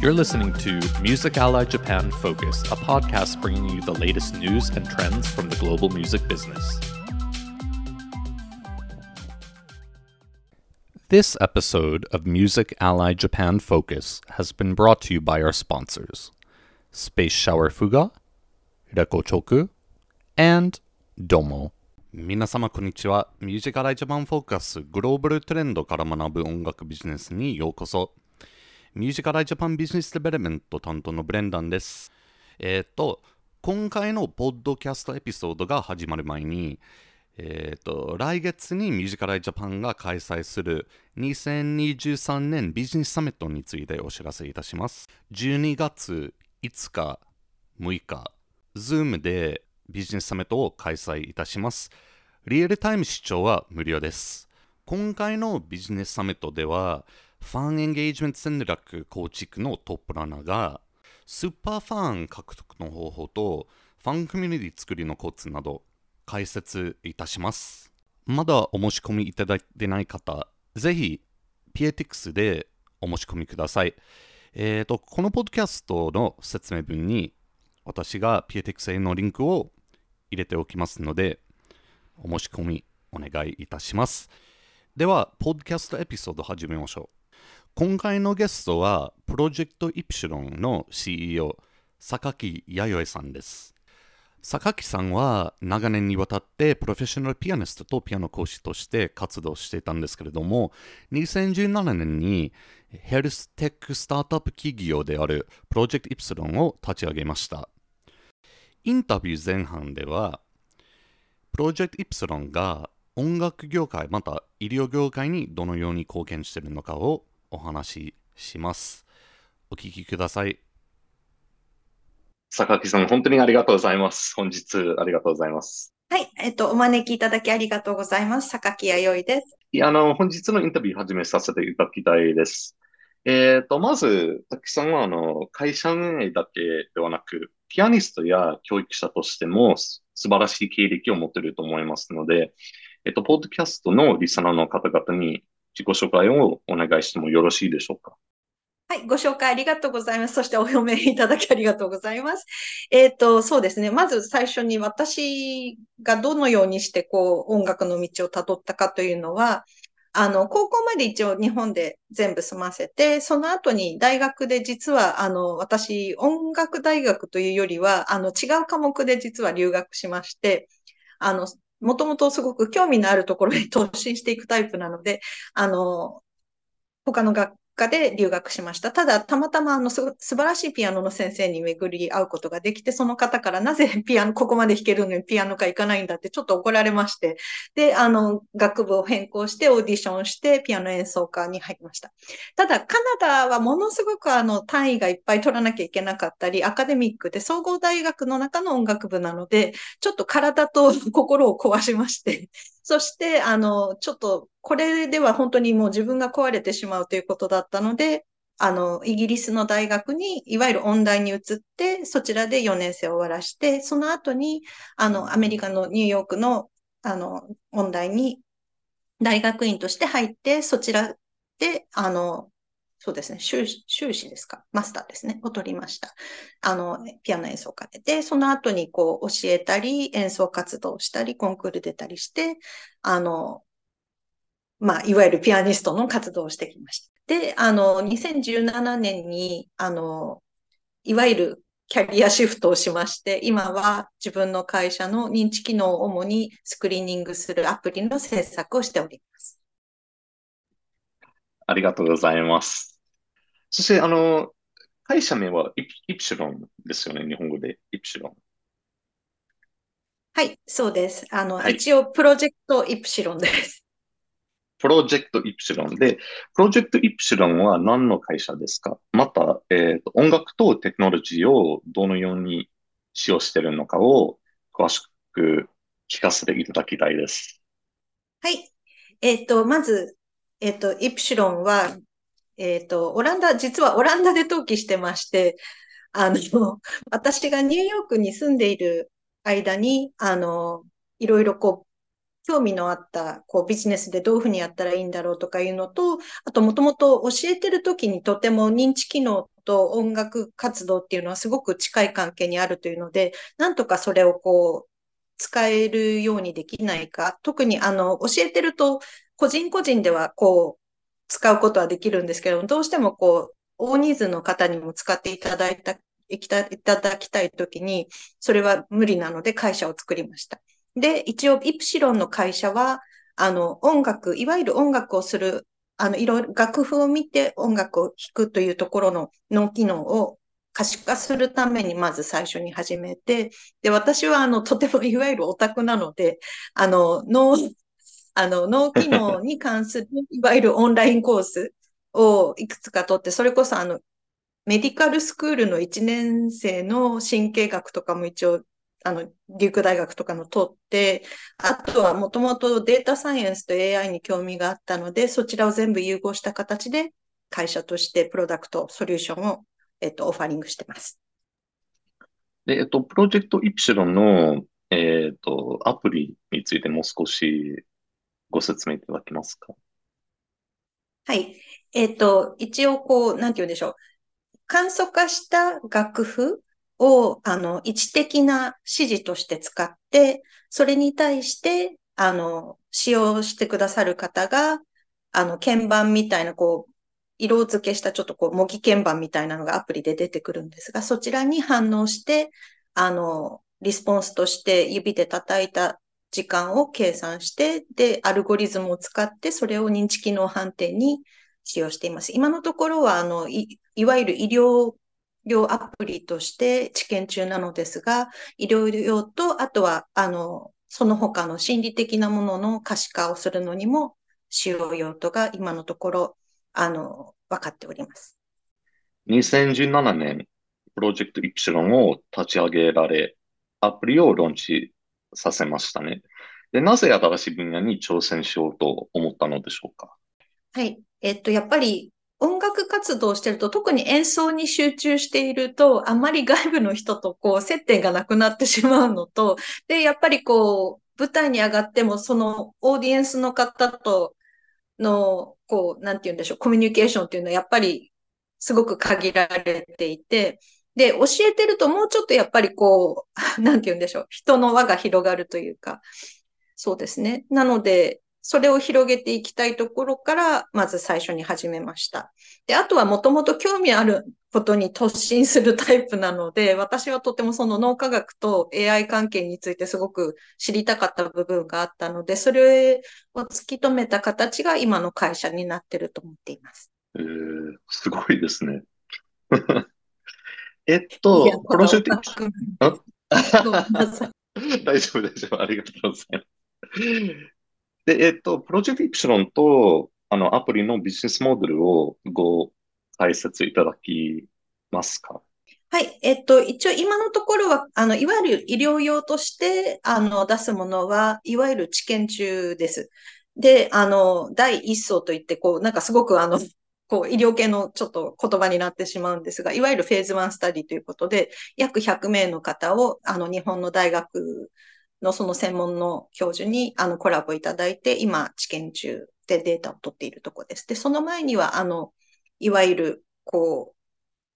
You're listening to Music Ally Japan Focus, a podcast bringing you the latest news and trends from the global music business. This episode of Music Ally Japan Focus has been brought to you by our sponsors Space Shower Fuga, Reko Choku, and Domo. 皆様こんにちは。ミュージカルジャパンフォーカスグローバルトレンドから学ぶ音楽ビジネスにようこそ。 ミュージカルジャパンビジネスデベロメント担当のブレンダンです。えっ、ー、と、今回のポッドキャストエピソードが始まる前に、えっ、ー、と、来月にミュージカルジャパンが開催する2023年ビジネスサミットについてお知らせいたします。12月5日、6日、Zoom でビジネスサミットを開催いたします。リアルタイム視聴は無料です。今回のビジネスサミットでは、ファンエンゲージメント戦略構築のトップランナーが、スーパーファン獲得の方法と、ファンコミュニティ作りのコツなど解説いたします。まだお申し込みいただいてない方、ぜひ、ピエティクスでお申し込みください。えっ、ー、と、このポッドキャストの説明文に、私がピエティクスへのリンクを入れておきますので、お申し込みお願いいたします。では、ポッドキャストエピソード始めましょう。今回のゲストは、プロジェクトイプシロンの CEO、榊弥生さんです。榊さんは長年にわたってプロフェッショナルピアニストとピアノ講師として活動していたんですけれども、2017年にヘルステックスタートアップ企業であるプロジェクトイプシロンを立ち上げました。インタビュー前半では、プロジェクトイプシロンが音楽業界また医療業界にどのように貢献しているのかをお話しします。お聞きください。榊さん、本当にありがとうございます。本日、ありがとうございます。はい、えっと、お招きいただきありがとうございます。榊弥生です。いや、あの、本日のインタビュー始めさせていただきたいです。えっ、ー、と、まず、たくさんは、あの、会社運営だけではなく、ピアニストや教育者としても素晴らしい経歴を持っていると思いますので、えっ、と、ポッドキャストのリスナーの方々に自己紹介をお願いしてもよろしいでしょうか？はい、ご紹介ありがとうございます。そしてお読みいただきありがとうございます。えっ、ー、と、そうですね。まず最初に私がどのようにしてこう音楽の道をたどったかというのは、あの、高校まで一応日本で全部済ませて、その後に大学で実は、あの、私、音楽大学というよりは、あの、違う科目で実は留学しまして、あの、もともとすごく興味のあるところに 投資していくタイプなので、あの、他の学で留学しました。ただ、たまたまあの素晴らしいピアノの先生に巡り合うことができて、その方からなぜ ピアノ、ここまで弾けるのにピアノ科行かないんだってちょっと怒られまして、で、あの、学部を変更してオーディションしてピアノ演奏家に入りました。ただ、カナダはものすごくあの単位がいっぱい取らなきゃいけなかったり、アカデミックで総合大学の中の音楽部なので、ちょっと体と心を壊しまして、そして、あの、ちょっと、これでは本当にもう自分が壊れてしまうということだったので、あの、イギリスの大学に、いわゆる音大に移って、そちらで4年生を終わらして、その後に、あの、アメリカのニューヨークの、あの、音大に大学院として入って、そちらで、あの、そうですね、修士、修士ですか、マスターですね、を取りました。あの、ピアノ演奏家で。で、その後にこう教えたり、演奏活動したり、コンクール出たりして、あの、まあ、いわゆるピアニストの活動をしてきました。で、あの、2017年に、あの、いわゆるキャリアシフトをしまして、今は自分の会社の認知機能を主にスクリーニングするアプリの制作をしております。ありがとうございます。そして、あの、会社名はイイプシロンですよね、日本語で。イプシロン。はい、そうです。あの、はい、一応、プロジェクトイプシロンです。プロジェクトイプシロンで、プロジェクトイプシロンは何の会社ですか？また、えーと、音楽とテクノロジーをどのように使用しているのかを詳しく聞かせていただきたいです。はい。えっ、ー、と、まず、えっ、と、イプシロンはえっ、と、オランダ、実はオランダで登記してまして、あの、私がニューヨークに住んでいる間に、あの、いろいろこう、興味のあった、こう、ビジネスでどういうふうにやったらいいんだろうとかいうのと、あと、もともと教えてる時にとても認知機能と音楽活動っていうのはすごく近い関係にあるというので、なんとかそれをこう、使えるようにできないか。特にあの、教えてると、個人個人ではこう、使うことはできるんですけどどうしてもこう、大人数の方にも使っていただいた、いただきたいときに、それは無理なので会社を作りました。で、一応、イプシロンの会社は、あの、音楽、いわゆる音楽をする、あの、いろいろ楽譜を見て音楽を弾くというところの脳機能を可視化するためにまず最初に始めて、で、私はあの、とてもいわゆるオタクなので、あの、脳、あの、脳機能に関する、いわゆるオンラインコースをいくつか取って、それこそあの、メディカルスクールの1年生の神経学とかも一応、あの、デューク大学とかの取って、あとはもともとデータサイエンスと AI に興味があったので、そちらを全部融合した形で会社としてプロダクト、ソリューションを、えっと、オファリングしてます。で、えっと、プロジェクトイプシロンの、えっと、アプリについてもう少しご説明いただけますか？はい。えっ、と、一応こう、なんて言うんでしょう。簡素化した楽譜を、あの、位置的な指示として使って、それに対して、あの、使用してくださる方が、あの、鍵盤みたいな、こう、色付けしたちょっとこう、模擬鍵盤みたいなのがアプリで出てくるんですが、そちらに反応して、あの、リスポンスとして指で叩いた時間を計算して、で、アルゴリズムを使って、それを認知機能判定に使用しています。今のところは、あの、いいわゆる医療用アプリとして治験中なのですが、医療用と、あとは、あの、その他の心理的なものの可視化をするのにも使用用途が今のところ、あの、分かっております。2017年、プロジェクトイプシロンを立ち上げられ、アプリをローンチさせましたね。で、なぜ新しい分野に挑戦しようと思ったのでしょうか？はい。えっと、やっぱり音楽活動してると、特に演奏に集中していると、あんまり外部の人とこう接点がなくなってしまうのと、で、やっぱりこう、舞台に上がっても、そのオーディエンスの方との、こう、なんて言うんでしょう、コミュニケーションっていうのはやっぱりすごく限られていて、で、教えてるともうちょっとやっぱりこう、なんて言うんでしょう、人の輪が広がるというか、そうですね。なので、それを広げていきたいところから、まず最初に始めました。で、あとはもともと興味あることに突進するタイプなので、私はとてもその脳科学と AI 関係についてすごく知りたかった部分があったので、それを突き止めた形が今の会社になってると思っています。えー、すごいですね。えっと、プロジェクト、大丈夫、大丈夫。ありがとうございます。で、えっと、プロジェクトイプシロンと、あの、アプリのビジネスモデルをご解説いただきますか？はい。えっと、一応今のところは、あの、いわゆる医療用として、あの、出すものは、いわゆる治験中です。で、あの、第一層といって、こう、なんかすごくあの、こう、医療系のちょっと言葉になってしまうんですが、いわゆるフェーズ1スタディということで、約100名の方を、あの、日本の大学のその専門の教授にあのコラボいただいて、今、治験中でデータを取っているところです。で、その前には、あの、いわゆる、こう、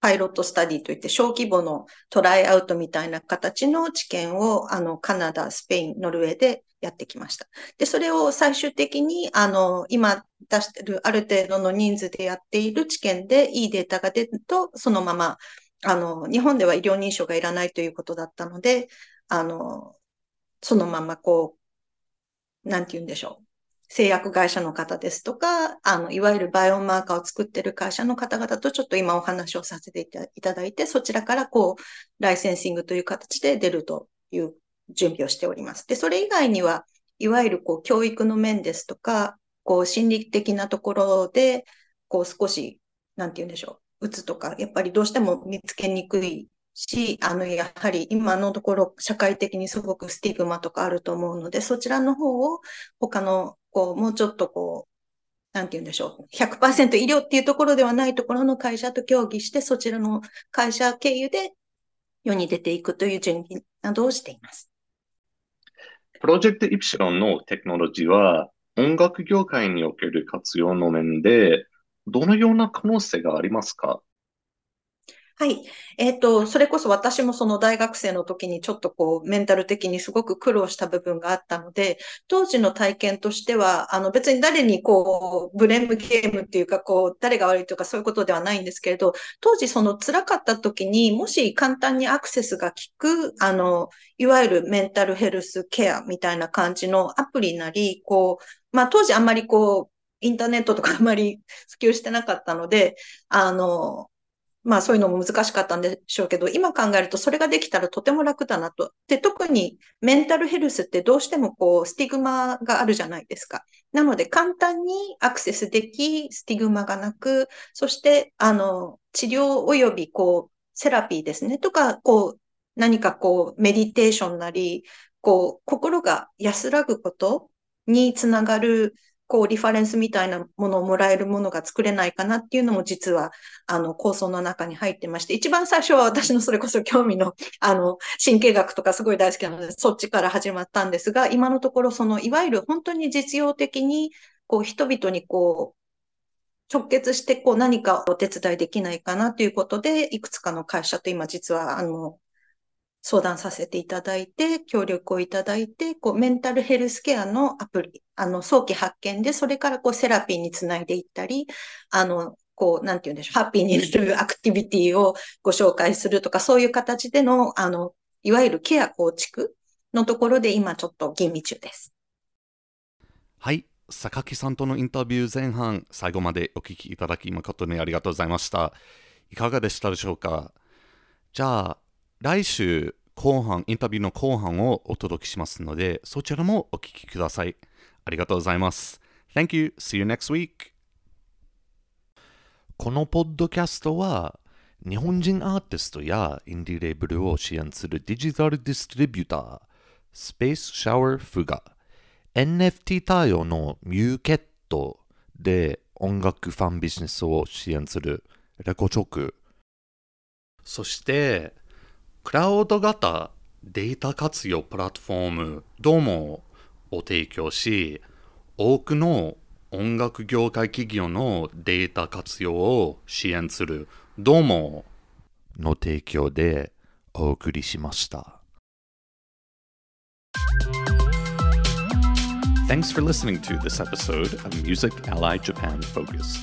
パイロットスタディといって小規模のトライアウトみたいな形の治験をあのカナダ、スペイン、ノルウェーでやってきました。で、それを最終的にあの今出してるある程度の人数でやっている治験でいいデータが出ると、そのままあの日本では医療認証がいらないということだったので、あのそのままこう、なんて言うんでしょう。製薬会社の方ですとか、あの、いわゆるバイオマーカーを作ってる会社の方々とちょっと今お話をさせていただいて、そちらからこう、ライセンシングという形で出るという準備をしております。で、それ以外には、いわゆるこう、教育の面ですとか、こう、心理的なところで、こう、少し、なんて言うんでしょう。うつとか、やっぱりどうしても見つけにくいし、あの、やはり今のところ社会的にすごくスティグマとかあると思うので、そちらの方を他の、こう、もうちょっとこう、なんて言うんでしょう。100%医療っていうところではないところの会社と協議して、そちらの会社経由で世に出ていくという準備などをしています。プロジェクトイプシロンのテクノロジーは音楽業界における活用の面でどのような可能性がありますか？はい。えっ、ー、と、それこそ私もその大学生の時にちょっとこう、メンタル的にすごく苦労した部分があったので、当時の体験としては、あの別に誰にこう、ブレームゲームっていうか、こう、誰が悪いとかそういうことではないんですけれど、当時その辛かった時にもし簡単にアクセスが効く、あの、いわゆるメンタルヘルスケアみたいな感じのアプリなり、こう、まあ当時あんまりこう、インターネットとかあんまり普及してなかったので、あの、まあそういうのも難しかったんでしょうけど、今考えるとそれができたらとても楽だなと。で、特にメンタルヘルスってどうしてもこうスティグマがあるじゃないですか。なので簡単にアクセスでき、スティグマがなく、そしてあの治療及びこうセラピーですね。とか、こう何かこうメディテーションなり、こう心が安らぐことにつながるこう、リファレンスみたいなものをもらえるものが作れないかなっていうのも実は、あの、構想の中に入ってまして、一番最初は私のそれこそ興味の、あの、神経学とかすごい大好きなので、そっちから始まったんですが、今のところ、その、いわゆる本当に実用的に、こう、人々にこう、直結してこう何かお手伝いできないかなということで、いくつかの会社と今実はあの相談させていただいて、協力をいただいて、こうメンタルヘルスケアのアプリ、あの早期発見で、それからこうセラピーにつないでいったり、あの、こう、なんて言うんでしょう、ハッピーになるアクティビティをご紹介するとか、そういう形での、あの、いわゆるケア構築のところで今ちょっと吟味中です。はい。榊さんとのインタビュー前半、最後までお聞きいただき誠にありがとうございました。いかがでしたでしょうか？じゃあ、来週後半、インタビューの後半をお届けしますので、そちらもお聞きください。ありがとうございます。Thank you. See you next week. このポッドキャストは、日本人アーティストやインディレーブルを支援するデジタルディストリビューター、スペースシャワーフが NFT 対応のミューケットで音楽ファンビジネスを支援するレコチョク。そして、クラウド型データ活用プラットフォームどうもを提供し、多くの音楽業界企業のデータ活用を支援するどうもの提供でお送りしました。Thanks for listening to this episode of Music Ally Japan Focus.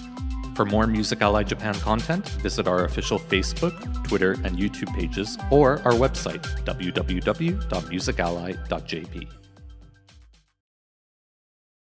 For more Music Ally Japan content, visit our official Facebook, Twitter, and YouTube pages or our website, www.musically.jp.